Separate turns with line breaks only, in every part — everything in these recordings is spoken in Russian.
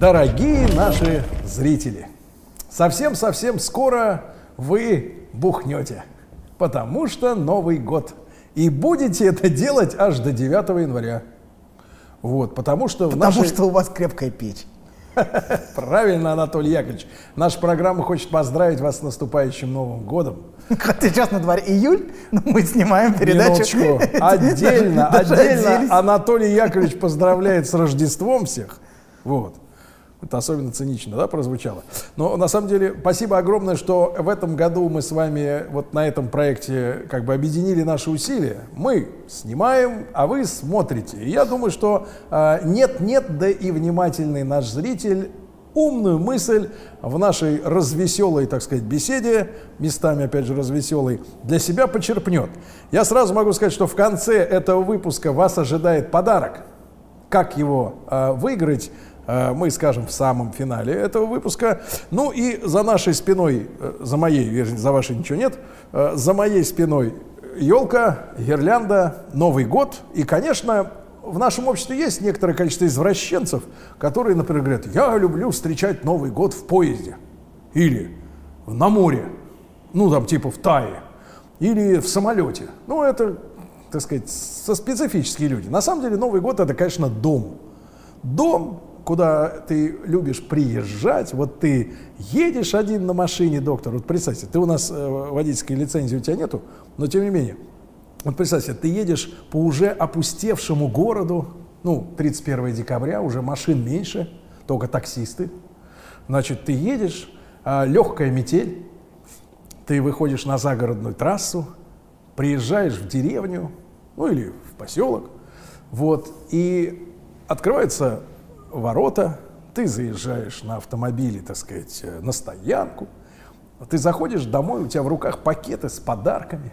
Дорогие наши зрители, совсем-совсем скоро вы бухнете, потому что Новый год. И будете это делать аж до 9 января. Вот, потому что
Потому
нашей...
что у вас крепкая печь.
Правильно, Анатолий Яковлевич. Наша программа хочет поздравить вас с наступающим Новым годом.
Хотя сейчас на дворе июль, но мы снимаем передачу.
Минуточку. Отдельно, отдельно. Анатолий Яковлевич поздравляет с Рождеством всех. Вот. Это особенно цинично, да, прозвучало. Но на самом деле спасибо огромное, что в этом году мы с вами вот на этом проекте как бы объединили наши усилия. Мы снимаем, а вы смотрите. И я думаю, что а, нет-нет, да и внимательный наш зритель умную мысль в нашей развеселой, так сказать, беседе, местами, опять же, развеселой, для себя почерпнет. Я сразу могу сказать, что в конце этого выпуска вас ожидает подарок. Как его э, выиграть, э, мы скажем в самом финале этого выпуска. Ну и за нашей спиной, э, за моей, вернее, за вашей ничего нет, э, за моей спиной елка, гирлянда, Новый год. И, конечно, в нашем обществе есть некоторое количество извращенцев, которые, например, говорят, я люблю встречать Новый год в поезде или на море, ну там типа в Тае, или в самолете. Ну это, так сказать, со специфические люди. На самом деле Новый год это, конечно, дом. Дом, куда ты любишь приезжать, вот ты едешь один на машине, доктор, вот представьте, ты у нас э, водительской лицензии у тебя нету, но тем не менее, вот представьте, ты едешь по уже опустевшему городу, ну, 31 декабря, уже машин меньше, только таксисты. Значит, ты едешь, а, легкая метель, ты выходишь на загородную трассу, приезжаешь в деревню, ну или в поселок, вот, и открываются ворота, ты заезжаешь на автомобиле, так сказать, э, на стоянку, ты заходишь домой, у тебя в руках пакеты с подарками,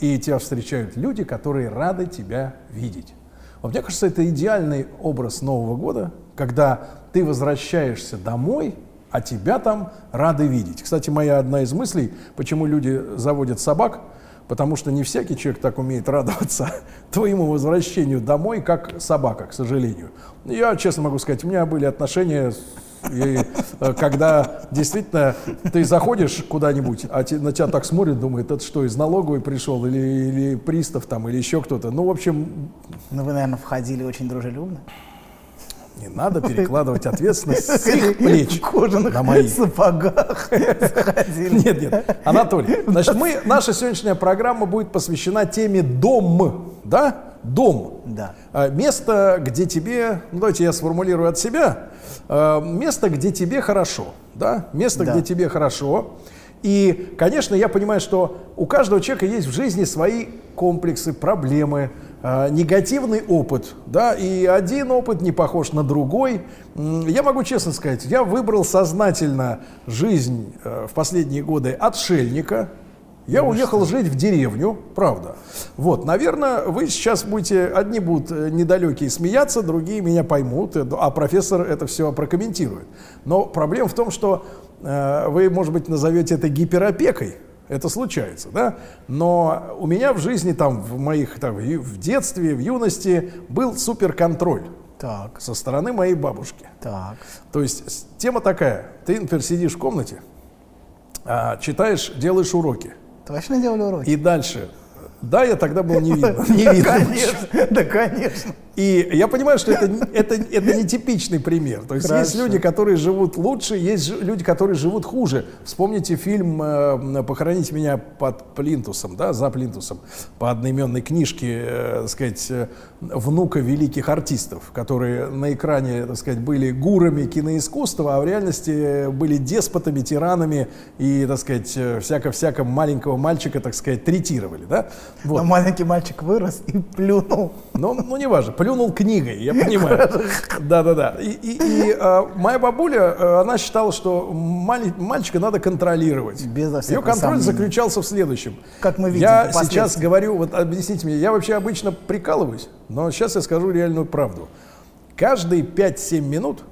и тебя встречают люди, которые рады тебя видеть. Вот мне кажется, это идеальный образ Нового года, когда ты возвращаешься домой, а тебя там рады видеть. Кстати, моя одна из мыслей, почему люди заводят собак, потому что не всякий человек так умеет радоваться твоему возвращению домой, как собака, к сожалению. Я честно могу сказать, у меня были отношения, и, э, когда действительно ты заходишь куда-нибудь, а те- на тебя так смотрят, думают, это что, из налоговой пришел, или, или пристав там, или еще кто-то. Ну, в общем,
Ну, вы, наверное, входили очень дружелюбно.
Не надо перекладывать ответственность с их плеч
кожаных
на мои.
сапогах.
Нет, нет. Анатолий, значит, мы, наша сегодняшняя программа будет посвящена теме дом, да? Дом.
Да.
А, Место, где тебе, ну давайте я сформулирую от себя, А, место, где тебе хорошо, да? Место,
Да.
где тебе хорошо. И, конечно, я понимаю, что у каждого человека есть в жизни свои комплексы, проблемы, негативный опыт, да, и один опыт не похож на другой. Я могу честно сказать, я выбрал сознательно жизнь э, в последние годы отшельника, я уехал жить в деревню, правда. Вот, наверное, вы сейчас будете, одни будут э, недалекие смеяться, другие меня поймут, э, а профессор это все прокомментирует. Но проблема в том, что вы, может быть, назовете это гиперопекой. Это случается, да? Но у меня в жизни, там, в моих, там, в детстве, в юности был суперконтроль
Так,
со стороны моей бабушки.
так.
То есть тема такая. Ты, например, сидишь в комнате, а, читаешь, делаешь уроки.
Точно делали уроки?
И дальше. Да, я тогда был невидным.
конечно, да, конечно.
И я понимаю, что это, это, это нетипичный пример. То есть есть
Хорошо.
люди, которые живут лучше, есть люди, которые живут хуже. Вспомните фильм э, «Похороните меня под плинтусом», да, за плинтусом, по одноименной книжке, э, так сказать, э, внука великих артистов, которые на экране, так сказать, были гурами киноискусства, а в реальности были деспотами, тиранами и, так сказать, всяко-всяко маленького мальчика, так сказать, третировали, да. Вот.
Но маленький мальчик вырос и плюнул.
Ну, ну не важно, плюнул книгой, я понимаю. Да-да-да. И, и- и, э, моя бабуля, э, она считала, что мали- мальчика надо контролировать.
Безо
Ее контроль
сомнения.
заключался в следующем.
Как мы видим
Я сейчас говорю, вот объясните мне, я вообще обычно прикалываюсь, но сейчас я скажу реальную правду. Каждые 5-7 минут,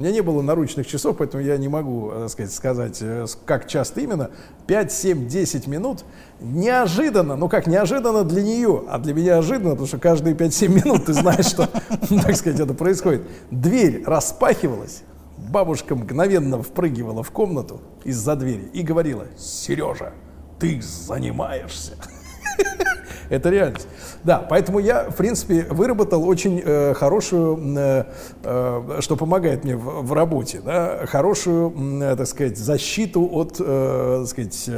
у меня не было наручных часов, поэтому я не могу, э, так сказать, сказать, э, как часто именно, 5, 7, 10 минут неожиданно, ну как неожиданно для нее, а для меня ожиданно, потому что каждые 5-7 минут ты знаешь, что, так сказать, это происходит. Дверь распахивалась, бабушка мгновенно впрыгивала в комнату из-за двери и говорила, Сережа, ты занимаешься. Это реальность. Да, поэтому я, в принципе, выработал очень э, хорошую, э, э, что помогает мне в, в работе, да, хорошую, э, так сказать, защиту от, э, так сказать,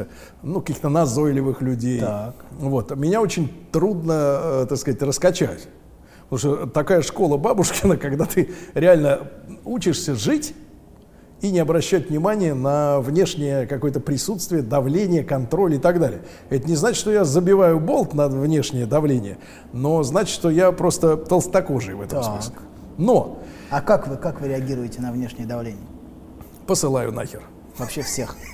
ну, каких-то назойливых людей.
Так.
Вот. Меня очень трудно, э, так сказать, раскачать. Потому что такая школа бабушкина, когда ты реально учишься жить и не обращать внимания на внешнее какое-то присутствие, давление, контроль и так далее. Это не значит, что я забиваю болт на внешнее давление, но значит, что я просто толстокожий в этом
Так.
смысле. Но
А как вы, как вы реагируете на внешнее давление?
посылаю нахер.
Вообще всех.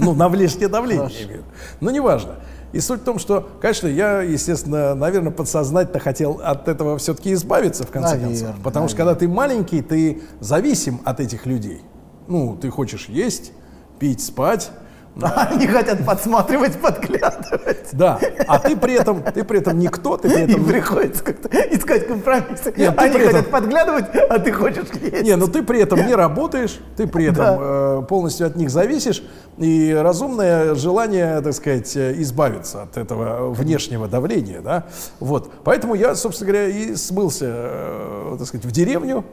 Ну, на внешнее давление. Но неважно. И суть в том, что, конечно, я, естественно, наверное, подсознательно хотел от этого все-таки избавиться, в конце
Наверно,
концов. Потому что, когда ты маленький, ты зависим от этих людей. Ну, ты хочешь есть, пить, спать.
Они хотят подсматривать, подглядывать.
Да, а ты при этом, ты при этом никто, ты при этом...
приходится как-то искать компромиссы.
Нет,
Они
этом-
хотят подглядывать, а ты хочешь есть.
Не, ну ты при этом не работаешь, ты при этом э, полностью от них зависишь, и разумное желание, так сказать, э, избавиться от этого внешнего давления, да, вот. Поэтому я, собственно говоря, и смылся, э, так сказать, в деревню,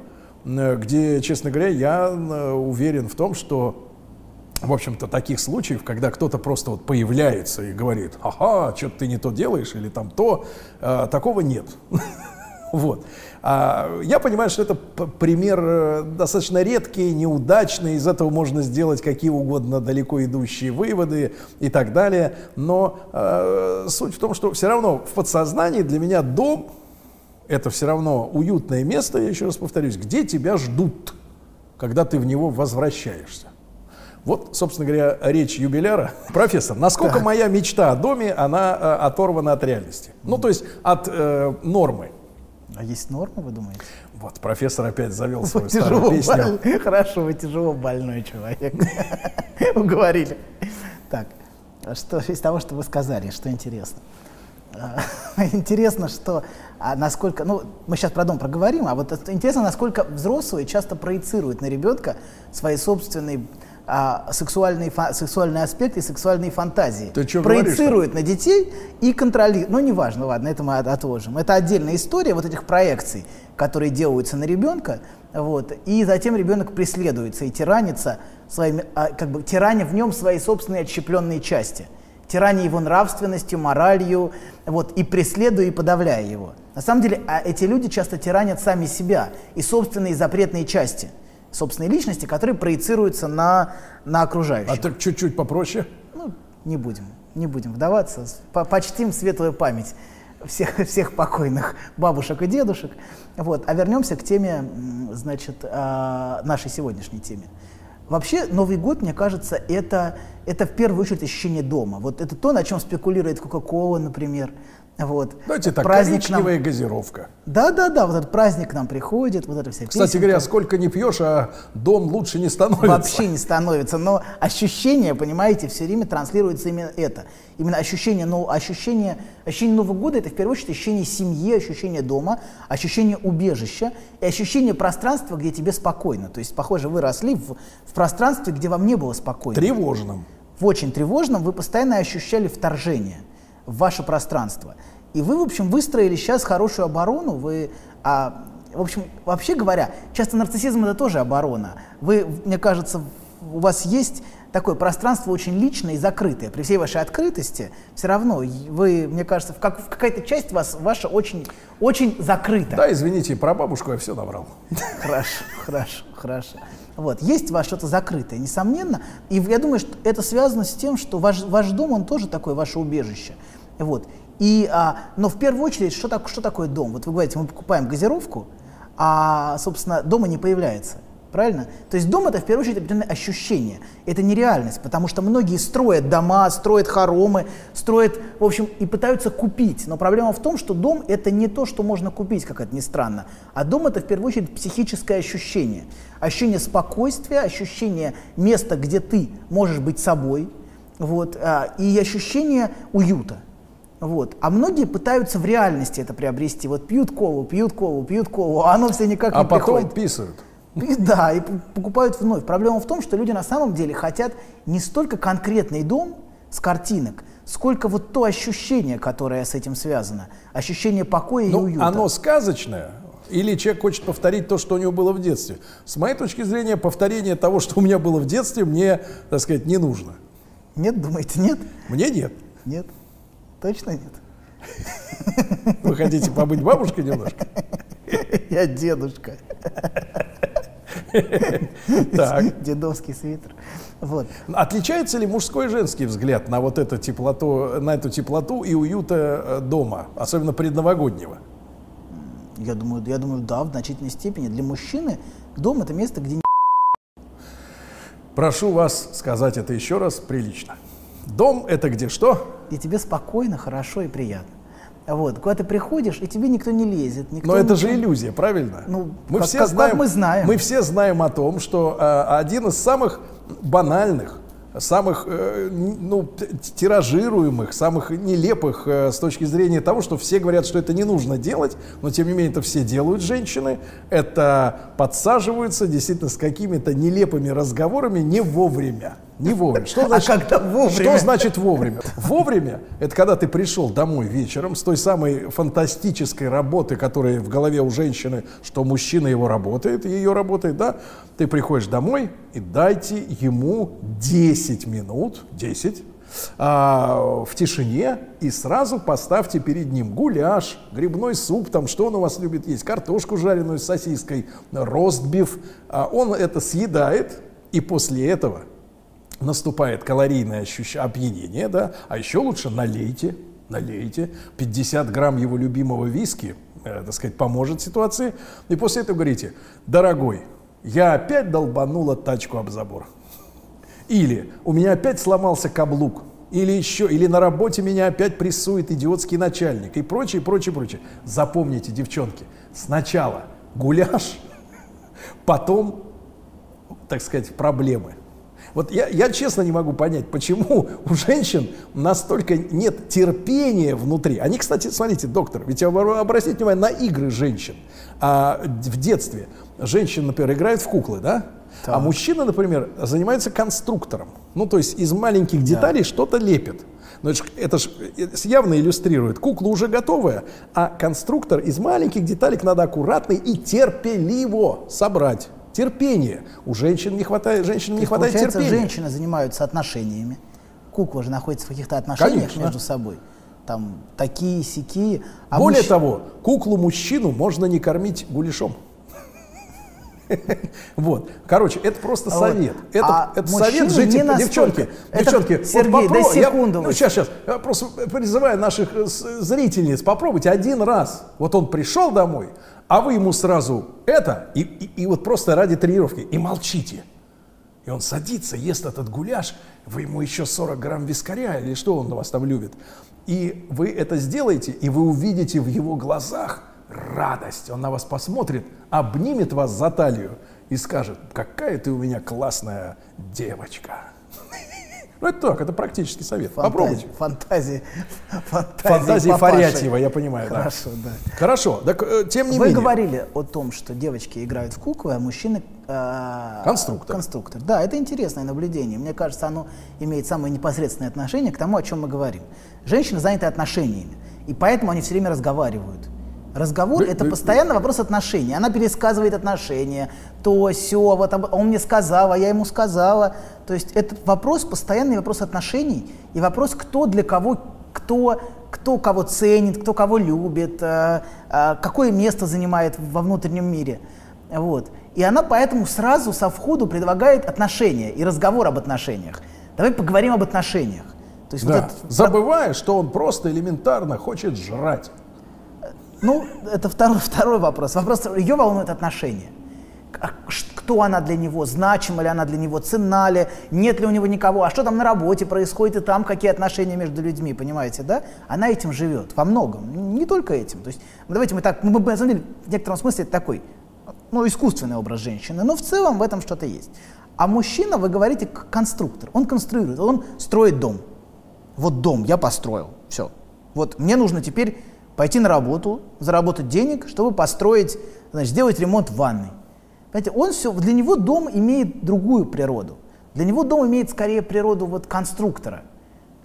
где, честно говоря, я э, уверен в том, что в общем-то, таких случаев, когда кто-то просто вот появляется и говорит, ага, что-то ты не то делаешь или там то, э, такого нет. Вот. А я понимаю, что это пример э, достаточно редкий, неудачный, из этого можно сделать какие угодно далеко идущие выводы и так далее. Но э, суть в том, что все равно в подсознании для меня дом это все равно уютное место, я еще раз повторюсь, где тебя ждут, когда ты в него возвращаешься. Вот, собственно говоря, речь юбиляра. Профессор, насколько моя мечта о доме, она э, оторвана от реальности? Ну, то есть от э, нормы.
А есть норма, вы думаете?
Вот, профессор опять завел
Вы
свою
тяжело
старую песню.
боль- Хорошо, вы тяжело больной человек. Уговорили. Так, а что из того, что вы сказали, что интересно? А, Интересно, что а насколько, ну, мы сейчас про дом проговорим, а вот интересно, насколько взрослые часто проецируют на ребенка свои собственные а, сексуальные, фа- сексуальные аспекты и сексуальные фантазии.
Ты говоришь-то?
проецируют на детей и контролируют. Ну, неважно, ладно, это мы от- отложим. Это отдельная история вот этих проекций, которые делаются на ребенка, вот, и затем ребенок преследуется и тиранится своими, а, как бы тираня в нем свои собственные отщепленные части. Тираня его нравственностью, моралью, вот, и преследуя и подавляя его. На самом деле, а эти люди часто тиранят сами себя и собственные запретные части собственной личности, которые проецируются на, на окружающих.
А так чуть-чуть попроще.
Ну, не будем, не будем вдаваться. По- Почтим светлую память всех, всех покойных бабушек и дедушек. Вот. А вернемся к теме, значит, а, нашей сегодняшней теме. Вообще, Новый год, мне кажется, это, это в первую очередь ощущение дома. Вот это то, на чем спекулирует Кока-Кола, например. Вот.
Давайте так,
Праздник нам-
коричневая газировка.
Да, да, да, вот этот праздник к нам приходит, вот это вся
Кстати
песенка.
говоря, сколько не пьешь, а дом лучше не становится.
Вообще не становится, но ощущение, понимаете, все время транслируется именно это. Именно ощущение, но ощущение, ощущение Нового года это в первую очередь ощущение семьи, ощущение дома, ощущение убежища и ощущение пространства, где тебе спокойно. То есть, похоже, вы росли в, в пространстве, где вам не было спокойно.
Тревожным.
В очень тревожном вы постоянно ощущали вторжение в ваше пространство. И вы, в общем, выстроили сейчас хорошую оборону. Вы, а, в общем, вообще говоря, часто нарциссизм это тоже оборона. Вы, мне кажется, у вас есть такое пространство очень личное и закрытое. При всей вашей открытости все равно вы, мне кажется, в, как, в какая-то часть вас ваша очень, очень закрыта.
Да, извините, про бабушку я все наврал.
Хорошо, хорошо, хорошо. Вот, есть у вас что-то закрытое, несомненно. И я думаю, что это связано с тем, что ваш, ваш дом, он тоже такое ваше убежище. Вот. И, а, но в первую очередь, что, так, что такое дом? Вот вы говорите, мы покупаем газировку, а, собственно, дома не появляется. Правильно? То есть дом это в первую очередь определенное ощущение. Это не реальность, потому что многие строят дома, строят хоромы, строят, в общем, и пытаются купить. Но проблема в том, что дом это не то, что можно купить, как это ни странно. А дом это в первую очередь психическое ощущение. Ощущение спокойствия, ощущение места, где ты можешь быть собой, вот, а, и ощущение уюта. Вот. А многие пытаются в реальности это приобрести. Вот пьют колу, пьют колу, пьют колу, а оно все никак
А
не
потом
приходит.
писают.
И да, и покупают вновь. Проблема в том, что люди на самом деле хотят не столько конкретный дом с картинок, сколько вот то ощущение, которое с этим связано. Ощущение покоя и
Ну,
уюта.
оно сказочное, или человек хочет повторить то, что у него было в детстве. С моей точки зрения, повторение того, что у меня было в детстве, мне, так сказать, не нужно.
Нет, думаете, нет?
Мне нет.
Нет. Точно нет?
Вы хотите побыть бабушкой немножко?
Я дедушка.
Так.
Дедовский свитер. Вот.
Отличается ли мужской и женский взгляд на вот эту теплоту, на эту теплоту и уюта э, дома, особенно предновогоднего?
Я думаю, я думаю, да, в значительной степени. Для мужчины дом это место, где не
Прошу вас сказать это еще раз прилично. Дом это где что?
и тебе спокойно, хорошо и приятно. Вот, когда ты приходишь, и тебе никто не лезет, никто
Но это
ничего-
же иллюзия, правильно?
Ну,
мы
как-
все
как- как
знаем,
мы знаем.
Мы все знаем о том, что э, один из самых банальных, самых э, ну, тиражируемых, самых нелепых э, с точки зрения того, что все говорят, что это не нужно делать, но тем не менее это все делают женщины, это подсаживаются действительно с какими-то нелепыми разговорами не вовремя. Не вовремя. Что
А когда вовремя?
Что значит вовремя? Вовремя – это когда ты пришел домой вечером с той самой фантастической работы, которая в голове у женщины, что мужчина его работает, ее работает, да? Ты приходишь домой и дайте ему 10 минут, 10, а, в тишине и сразу поставьте перед ним гуляш, грибной суп, там что он у вас любит есть, картошку жареную с сосиской, ростбиф. А он это съедает, и после этого наступает калорийное ощущение, опьянение, да, а еще лучше налейте, налейте 50 грамм его любимого виски, э, так сказать, поможет ситуации, и после этого говорите, дорогой, я опять долбанула тачку об забор, или у меня опять сломался каблук, или еще, или на работе меня опять прессует идиотский начальник, и прочее, прочее, прочее. Запомните, девчонки, сначала гуляш, потом так сказать, проблемы. Вот я, я честно не могу понять, почему у женщин настолько нет терпения внутри. Они, кстати, смотрите, доктор, ведь обра- обратите внимание на игры женщин. А, в детстве женщина, например, играет в куклы, да? А мужчина, например, занимается конструктором. Ну, то есть из маленьких деталей что-то лепит. Но это ж, это ж э, явно иллюстрирует. Кукла уже готовая, а конструктор из маленьких деталек надо аккуратно и терпеливо собрать. Терпение. У женщин не хватает, женщинам
То
не хватает
получается,
терпения.
женщины занимаются отношениями. Кукла же находится в каких-то отношениях
Конечно.
между собой. Там такие, сякие. А
Более
мужч-
того, куклу-мужчину можно не кормить гуляшом. Вот. Короче, это просто
А вот,
совет. Это,
а
это совет
настолько.
Девчонки,
Это-
девчонки, вот
Сергей, да
попро- я-
секунду
ну,
вы.
сейчас, сейчас. Я просто призываю наших э, зрительниц, попробуйте один раз. Вот он пришел домой, а вы ему сразу это, и, и- и вот просто ради тренировки, и молчите. И он садится, ест этот гуляш, вы ему еще 40 грамм вискаря, или что он у вас там любит. И вы это сделаете, и вы увидите в его глазах радость. Он на вас посмотрит, обнимет вас за талию и скажет, какая ты у меня классная девочка. Ну это так, это практический совет. Попробуйте.
Фантазии. Фантазии,
Фантазии. Фарятьева, я понимаю. да.
Хорошо, да.
Хорошо, так э, тем не
Вы
менее.
говорили о том, что девочки играют в куклы, а мужчины... э,
Конструктор.
Конструктор. Да, это интересное наблюдение. Мне кажется, оно имеет самое непосредственное отношение к тому, о чем мы говорим. Женщины заняты отношениями, и поэтому они все время разговаривают. Разговор это постоянно вопрос отношений. Она пересказывает отношения, то, все, вот он мне сказал, а я ему сказала. То есть этот вопрос, постоянный вопрос отношений и вопрос, кто для кого, кто, кто кого ценит, кто кого любит, э, э, какое место занимает во внутреннем мире. Вот. И она поэтому сразу со входу предлагает отношения и разговор об отношениях. Давай поговорим об отношениях. То есть вот
Да,
этот-
забывая, что он просто элементарно хочет жрать.
Ну, это второй, второй вопрос. Вопрос, ее волнует отношения. А Кто она для него, значима ли она для него, ценна ли, нет ли у него никого, а что там на работе происходит и там, какие отношения между людьми, понимаете, да? Она этим живет, во многом, не только этим. То есть, ну, давайте мы так, мы, на самом деле, в некотором смысле это такой, ну, искусственный образ женщины, но в целом в этом что-то есть. А мужчина, вы говорите, конструктор, он конструирует, он строит дом. Вот дом я построил, все. Вот мне нужно теперь пойти на работу, заработать денег, чтобы построить, значит, сделать ремонт в ванной. Понимаете, он все, для него дом имеет другую природу. Для него дом имеет скорее природу вот конструктора.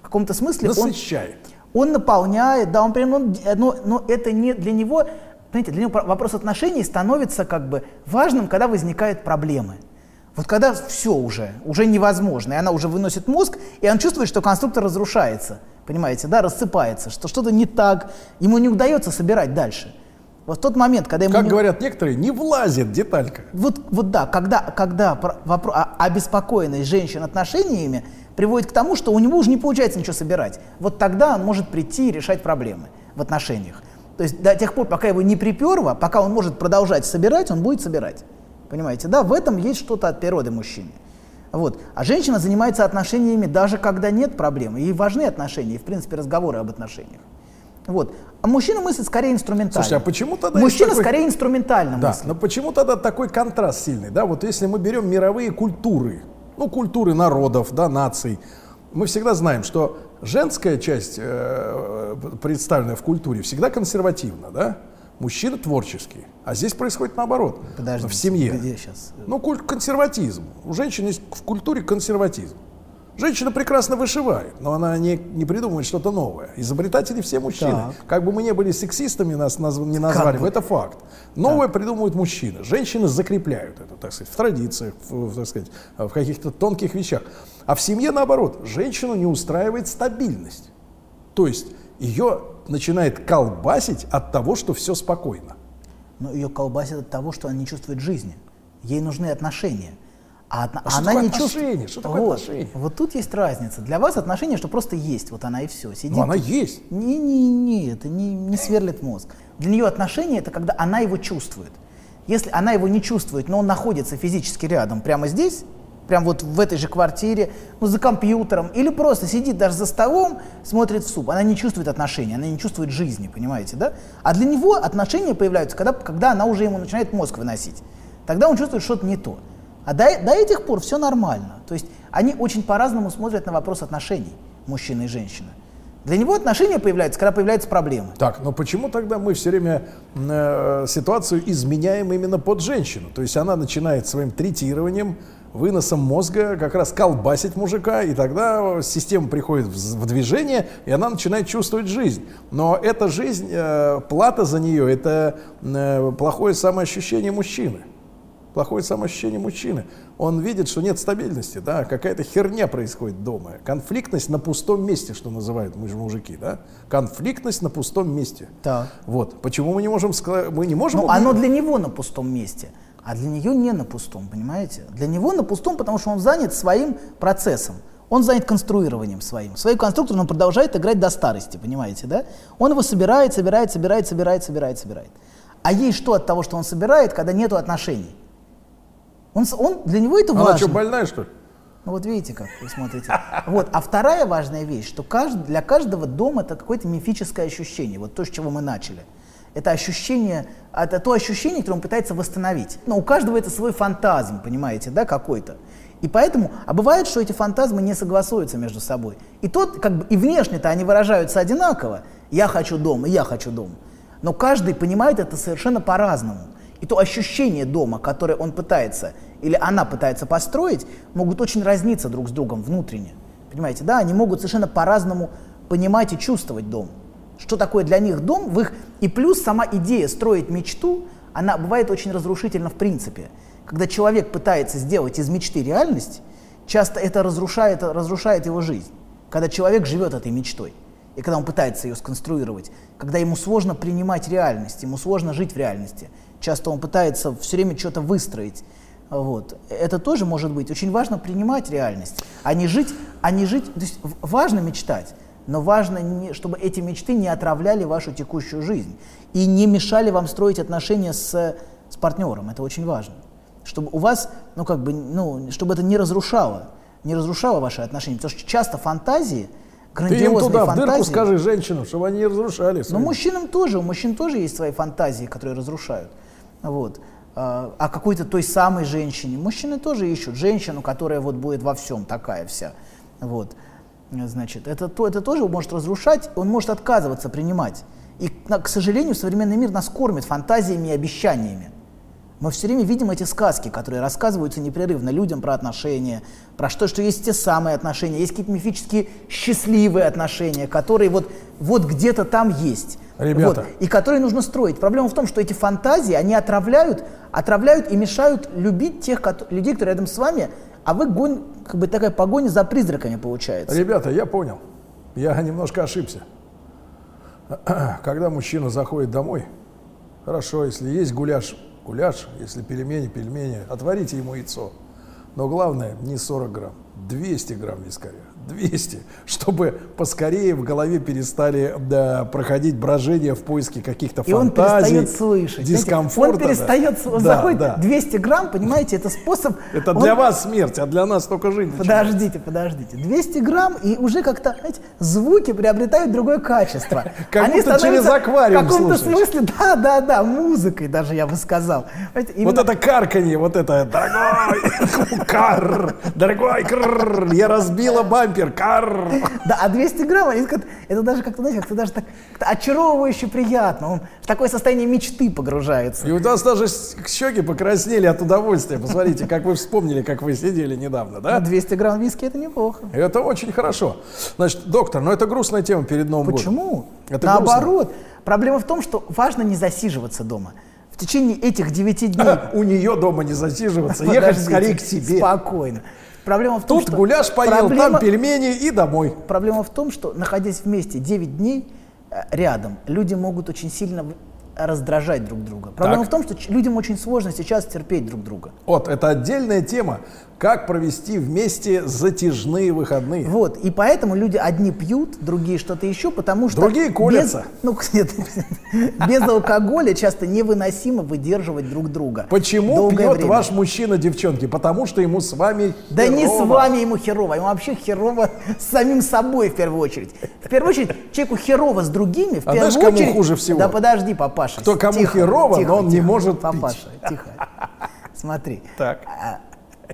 В каком-то смысле
Насыщает.
он, он наполняет, да, он прям, он, но, но это не для него, понимаете, для него вопрос отношений становится как бы важным, когда возникают проблемы. Вот когда все уже, уже невозможно, и она уже выносит мозг, и он чувствует, что конструктор разрушается, понимаете, да, рассыпается, что что-то не так, ему не удается собирать дальше. Вот в тот момент, когда ему...
Как
не...
говорят некоторые, не влазит деталька.
Вот, вот да, когда, когда вопро... А, обеспокоенность женщин отношениями приводит к тому, что у него уже не получается ничего собирать. Вот тогда он может прийти и решать проблемы в отношениях. То есть до тех пор, пока его не приперло, пока он может продолжать собирать, он будет собирать. Понимаете, да, в этом есть что-то от природы мужчины. Вот. А женщина занимается отношениями даже когда нет проблемы. Ей важны отношения, и, в принципе, разговоры об отношениях. Вот. А мужчина мыслит скорее инструментально.
Слушай, а почему тогда...
Мужчина такой... скорее инструментально
да,
мыслит.
но почему тогда такой контраст сильный? Да, вот если мы берем мировые культуры, ну, культуры народов, да, наций, мы всегда знаем, что женская часть, э, представленная в культуре, всегда консервативна, да? Мужчина творческий. А здесь происходит наоборот.
Подождите,
в семье.
Где сейчас?
Ну, культ консерватизм. У женщин есть в культуре консерватизм. Женщина прекрасно вышивает, но она не, не придумывает что-то новое. Изобретатели все мужчины. Так. Как бы мы не были сексистами, нас наз, не назвали, это факт. Новое так. придумывают мужчины. Женщины закрепляют это, так сказать, в традициях, в, так сказать, в каких-то тонких вещах. А в семье наоборот, женщину не устраивает стабильность. То есть ее начинает колбасить от того, что все спокойно.
Но ее колбасит от того, что она не чувствует жизни. Ей нужны отношения.
А, а она не чувствует. Что такое
вот.
отношения?
Вот тут есть разница. Для вас отношения, что просто есть, вот она и все. Сидит.
Но она есть.
Не, не, не, это не, не сверлит мозг. Для нее отношения это когда она его чувствует. Если она его не чувствует, но он находится физически рядом, прямо здесь, прям вот в этой же квартире, ну, за компьютером, или просто сидит даже за столом, смотрит в суп, она не чувствует отношения, она не чувствует жизни, понимаете, да? А для него отношения появляются, когда, когда она уже ему начинает мозг выносить. Тогда он чувствует что-то не то. А до, до этих пор все нормально. То есть они очень по-разному смотрят на вопрос отношений, мужчина и женщина. Для него отношения появляются, когда появляются проблемы.
Так, но почему тогда мы все время э, ситуацию изменяем именно под женщину? То есть она начинает своим третированием, выносом мозга как раз колбасить мужика, и тогда система приходит в, движение, и она начинает чувствовать жизнь. Но эта жизнь, э, плата за нее, это э, плохое самоощущение мужчины плохое самоощущение мужчины. Он видит, что нет стабильности, да, какая-то херня происходит дома. Конфликтность на пустом месте, что называют мужики, да. Конфликтность на пустом месте.
Так.
Вот. Почему мы не можем сказать, мы не можем...
Ну, оно для него на пустом месте, а для нее не на пустом, понимаете? Для него на пустом, потому что он занят своим процессом. Он занят конструированием своим. Свою конструкцию он продолжает играть до старости, понимаете, да? Он его собирает, собирает, собирает, собирает, собирает, собирает. А ей что от того, что он собирает, когда нет отношений? Он, он, для него это важно.
Она что, больная, что ли?
Ну вот видите, как вы смотрите. Вот. А вторая важная вещь, что кажд, для каждого дом это какое-то мифическое ощущение, вот то, с чего мы начали. Это ощущение, это то ощущение, которое он пытается восстановить. Но у каждого это свой фантазм, понимаете, да, какой-то. И поэтому, а бывает, что эти фантазмы не согласуются между собой. И тот, как бы, и внешне-то они выражаются одинаково. Я хочу дом, и я хочу дом. Но каждый понимает это совершенно по-разному. И то ощущение дома, которое он пытается или она пытается построить, могут очень разниться друг с другом внутренне. Понимаете, да, они могут совершенно по-разному понимать и чувствовать дом. Что такое для них дом, в их... И плюс сама идея строить мечту, она бывает очень разрушительна в принципе. Когда человек пытается сделать из мечты реальность, часто это разрушает, разрушает его жизнь. Когда человек живет этой мечтой, и когда он пытается ее сконструировать, когда ему сложно принимать реальность, ему сложно жить в реальности – часто он пытается все время что-то выстроить. Вот. Это тоже может быть. Очень важно принимать реальность, а не жить, а не жить. То есть важно мечтать, но важно, чтобы эти мечты не отравляли вашу текущую жизнь и не мешали вам строить отношения с, с партнером. Это очень важно. Чтобы у вас, ну как бы, ну, чтобы это не разрушало, не разрушало ваши отношения. Потому что часто фантазии, грандиозные Ты им туда, фантазии, в дырку
скажи женщинам, чтобы они не разрушали.
Но мужчинам тоже, у мужчин тоже есть свои фантазии, которые разрушают. Вот. А, а какой-то той самой женщине. Мужчины тоже ищут женщину, которая вот будет во всем такая вся. Вот. Значит, это, то, это тоже может разрушать, он может отказываться принимать. И, к сожалению, современный мир нас кормит фантазиями и обещаниями. Мы все время видим эти сказки, которые рассказываются непрерывно людям про отношения, про что, что есть те самые отношения, есть какие-то мифические счастливые отношения, которые вот, вот где-то там есть.
Ребята.
Вот, и которые нужно строить. Проблема в том, что эти фантазии, они отравляют, отравляют и мешают любить тех кото- людей, которые рядом с вами, а вы гон, как бы такая погоня за призраками получается.
Ребята, я понял. Я немножко ошибся. Когда мужчина заходит домой, хорошо, если есть гуляш, гуляш, если пельмени, пельмени, отварите ему яйцо. Но главное, не 40 грамм, 200 грамм вискаря. 200, чтобы поскорее в голове перестали да, проходить брожение в поиске каких-то
И он
фантазий,
перестает слышать. Знаете,
дискомфорта.
Он перестает,
да.
он
Да,
заходит
да.
200 грамм, понимаете, это способ...
Это
он-
для вас смерть, а для нас только жизнь.
Подождите, подождите. 200 грамм, и уже как-то, знаете, звуки приобретают другое качество.
Как
Они
будто через аквариум
В каком-то смысле, да, да, да, музыкой даже, я бы сказал.
Вот это карканье, вот это, дорогой, кар, дорогой, я разбила бампер, кар.
Да, а 200 грамм, они как- это даже как-то, знаете, как-то даже так как-то очаровывающе приятно. Он в такое состояние мечты погружается.
И у нас даже щеки покраснели от удовольствия. Посмотрите, как вы вспомнили, как вы сидели недавно,
А
да?
200 грамм виски это неплохо.
Это очень хорошо. Значит, доктор, но это грустная тема перед Новым годом.
Почему?
Это
Наоборот. Проблема в том, что важно не засиживаться дома. В течение этих 9 дней
У нее дома не засиживаться, ехать скорее к себе.
Спокойно. Проблема в том,
Тут
что
гуляш поел,
проблема,
там пельмени и домой.
проблема в том, что находясь вместе 9 дней э, рядом, люди могут очень сильно раздражать друг друга. Проблема
Так.
в том, что людям очень сложно сейчас терпеть друг друга.
Вот, это отдельная тема. Как провести вместе затяжные выходные.
Вот, и поэтому люди одни пьют, другие что-то еще, потому что...
Другие колятся.
Без, ну, нет, без алкоголя часто невыносимо выдерживать друг друга.
Почему пьет
время.
ваш мужчина, девчонки? Потому что ему с вами
Да не с
херово.
вами ему херово, ему вообще херово с самим собой в первую очередь. В первую очередь, человеку херово с другими, в
А
первую
знаешь, кому
очередь...
хуже всего?
Да подожди, папаша.
Кто кому
тихо,
херово,
тихо,
но он не
тихо,
может пить.
Папаша, тихо. Смотри.
Так.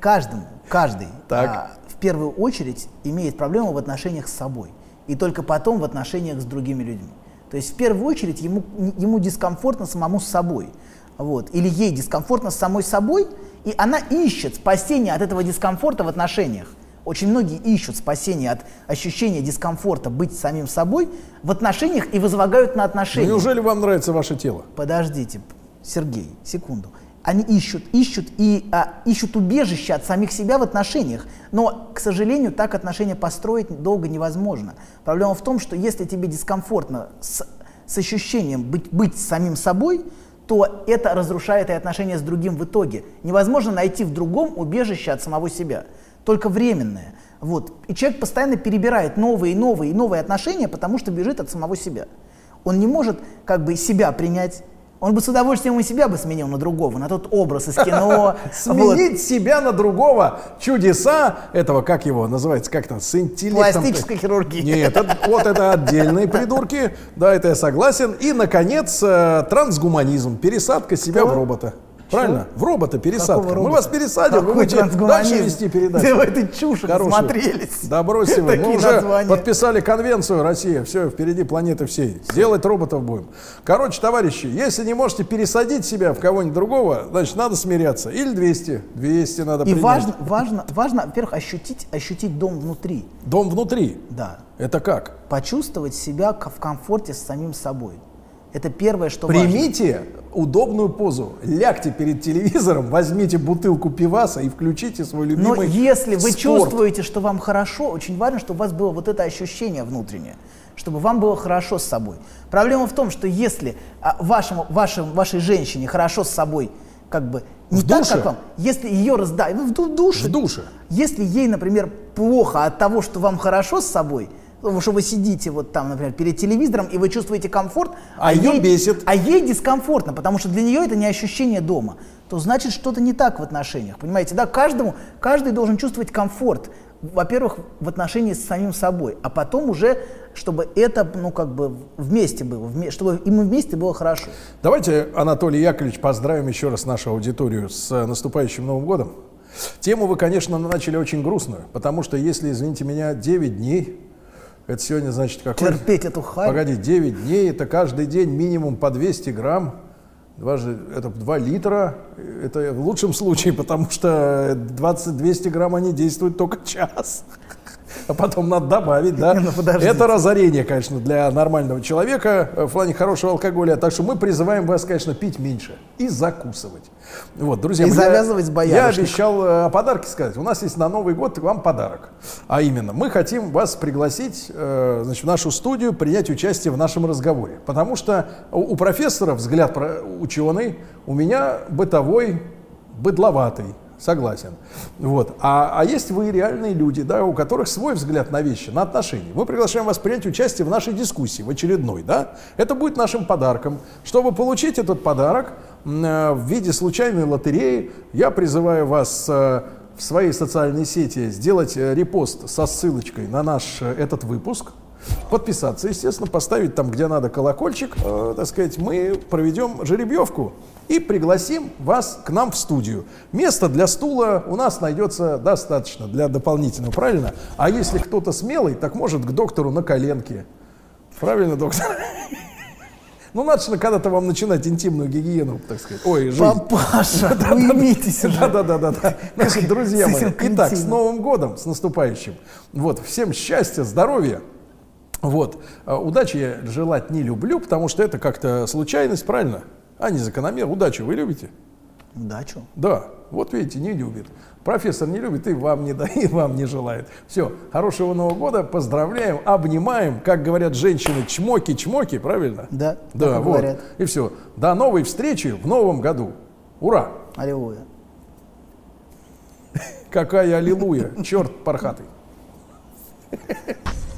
Каждому, каждый
Так.
а, в первую очередь имеет проблему в отношениях с собой. И только потом в отношениях с другими людьми. То есть в первую очередь ему, ему дискомфортно самому с собой. Вот. Или ей дискомфортно с самой собой, и она ищет спасение от этого дискомфорта в отношениях. Очень многие ищут спасение от ощущения дискомфорта быть самим собой в отношениях и возлагают на отношения.
Неужели вам нравится ваше тело?
Подождите, Сергей, секунду. Они ищут, ищут и а, ищут убежище от самих себя в отношениях. Но, к сожалению, так отношения построить долго невозможно. Проблема в том, что если тебе дискомфортно с, с ощущением быть, быть самим собой, то это разрушает и отношения с другим в итоге. Невозможно найти в другом убежище от самого себя. Только временное. Вот. И человек постоянно перебирает новые и новые и новые отношения, потому что бежит от самого себя. Он не может как бы себя принять. Он бы с удовольствием и себя бы сменил на другого, на тот образ из кино. Вот.
Сменить себя на другого. Чудеса этого, как его называется, как там, с интеллектом.
Пластическая хирургия.
Нет, это- вот это отдельные придурки. Да, это я согласен. И, наконец, э, трансгуманизм. Пересадка себя в робота. Правильно? В робота пересадка.
Какого
Мы вас пересадим, вы
Какой
будете
трансгуманизм?
дальше вести передачу.
Да вы этой чуши
Хорошую.
насмотрелись.
Да бросьте вы. Мы уже
названия.
подписали конвенцию Россия. Все, впереди планеты всей. Делать роботов будем. Короче, товарищи, если не можете пересадить себя в кого-нибудь другого, значит, надо смиряться. Или 200. 200 надо
И
принять.
важно, важно, важно, во-первых, ощутить, ощутить дом внутри.
Дом внутри.
Да.
Это как?
Почувствовать себя в комфорте с самим собой. Это первое, что важно.
Примите удобную позу, лягте перед телевизором, возьмите бутылку пиваса и включите свой
Но
любимый
если вы
спорт.
чувствуете, что вам хорошо, очень важно, чтобы у вас было вот это ощущение внутреннее, чтобы вам было хорошо с собой. Проблема в том, что если а, вашему, вашим, вашей женщине хорошо с собой, как бы не
В
так,
душе?
как вам, если ее разда... ну, в душе.
В душе.
Если ей, например, плохо от того, что вам хорошо с собой, ну, что вы сидите вот там, например, перед телевизором, и вы чувствуете комфорт,
А её
ей-
бесит.
а ей дискомфортно, потому что для нее это не ощущение дома, то значит что-то не так в отношениях. Понимаете, да, каждому, каждый должен чувствовать комфорт, во-первых, в отношении с самим собой, а потом уже, чтобы это, ну, как бы вместе было, вме- чтобы им вместе было хорошо.
Давайте, Анатолий Яковлевич, поздравим еще раз нашу аудиторию с э, наступающим Новым годом. Тему вы, конечно, начали очень грустную, потому что если, извините меня, 9 дней, это сегодня, значит, какой?
Терпеть эту харь.
Погоди, 9 дней, это каждый день минимум по 200 грамм. Дважды, это 2 литра, это в лучшем случае, потому что 20-200 грамм они действуют только час а потом надо добавить, да. Ну, это разорение, конечно, для нормального человека в плане хорошего алкоголя. Так что мы призываем вас, конечно, пить меньше и закусывать. Вот, друзья,
и завязывать с
Я обещал э, о подарке сказать. У нас есть на Новый год вам подарок. А именно, мы хотим вас пригласить э, значит, в нашу студию, принять участие в нашем разговоре. Потому что у профессора взгляд ученый, у меня бытовой, быдловатый. Согласен. Вот. А, а есть вы реальные люди, да, у которых свой взгляд на вещи, на отношения. Мы приглашаем вас принять участие в нашей дискуссии, в очередной. Да? Это будет нашим подарком. Чтобы получить этот подарок э, в виде случайной лотереи, я призываю вас э, в своей социальной сети сделать э, репост со ссылочкой на наш э, этот выпуск. Подписаться, естественно, поставить там, где надо, колокольчик. Э, так сказать, мы проведем жеребьевку и пригласим вас к нам в студию. Места для стула у нас найдется достаточно для дополнительного, правильно? А если кто-то смелый, так может к доктору на коленке. Правильно, доктор? Ну, надо же когда-то вам начинать интимную гигиену, так сказать. Ой, жизнь.
Папаша, уймитесь уже.
Да-да-да. Значит, друзья мои, итак, с Новым годом, с наступающим. Вот, всем счастья, здоровья. Вот, а, удачи я желать не люблю, потому что это как-то случайность, правильно? а не закономер. Удачу вы любите?
Удачу?
Да. Вот видите, не любит. Профессор не любит и вам не, да, и вам не желает. Все, хорошего Нового года, поздравляем, обнимаем, как говорят женщины, чмоки-чмоки, правильно?
Да,
да вот. говорят. И все. До новой встречи в новом году. Ура!
Аллилуйя.
Какая аллилуйя, черт пархатый.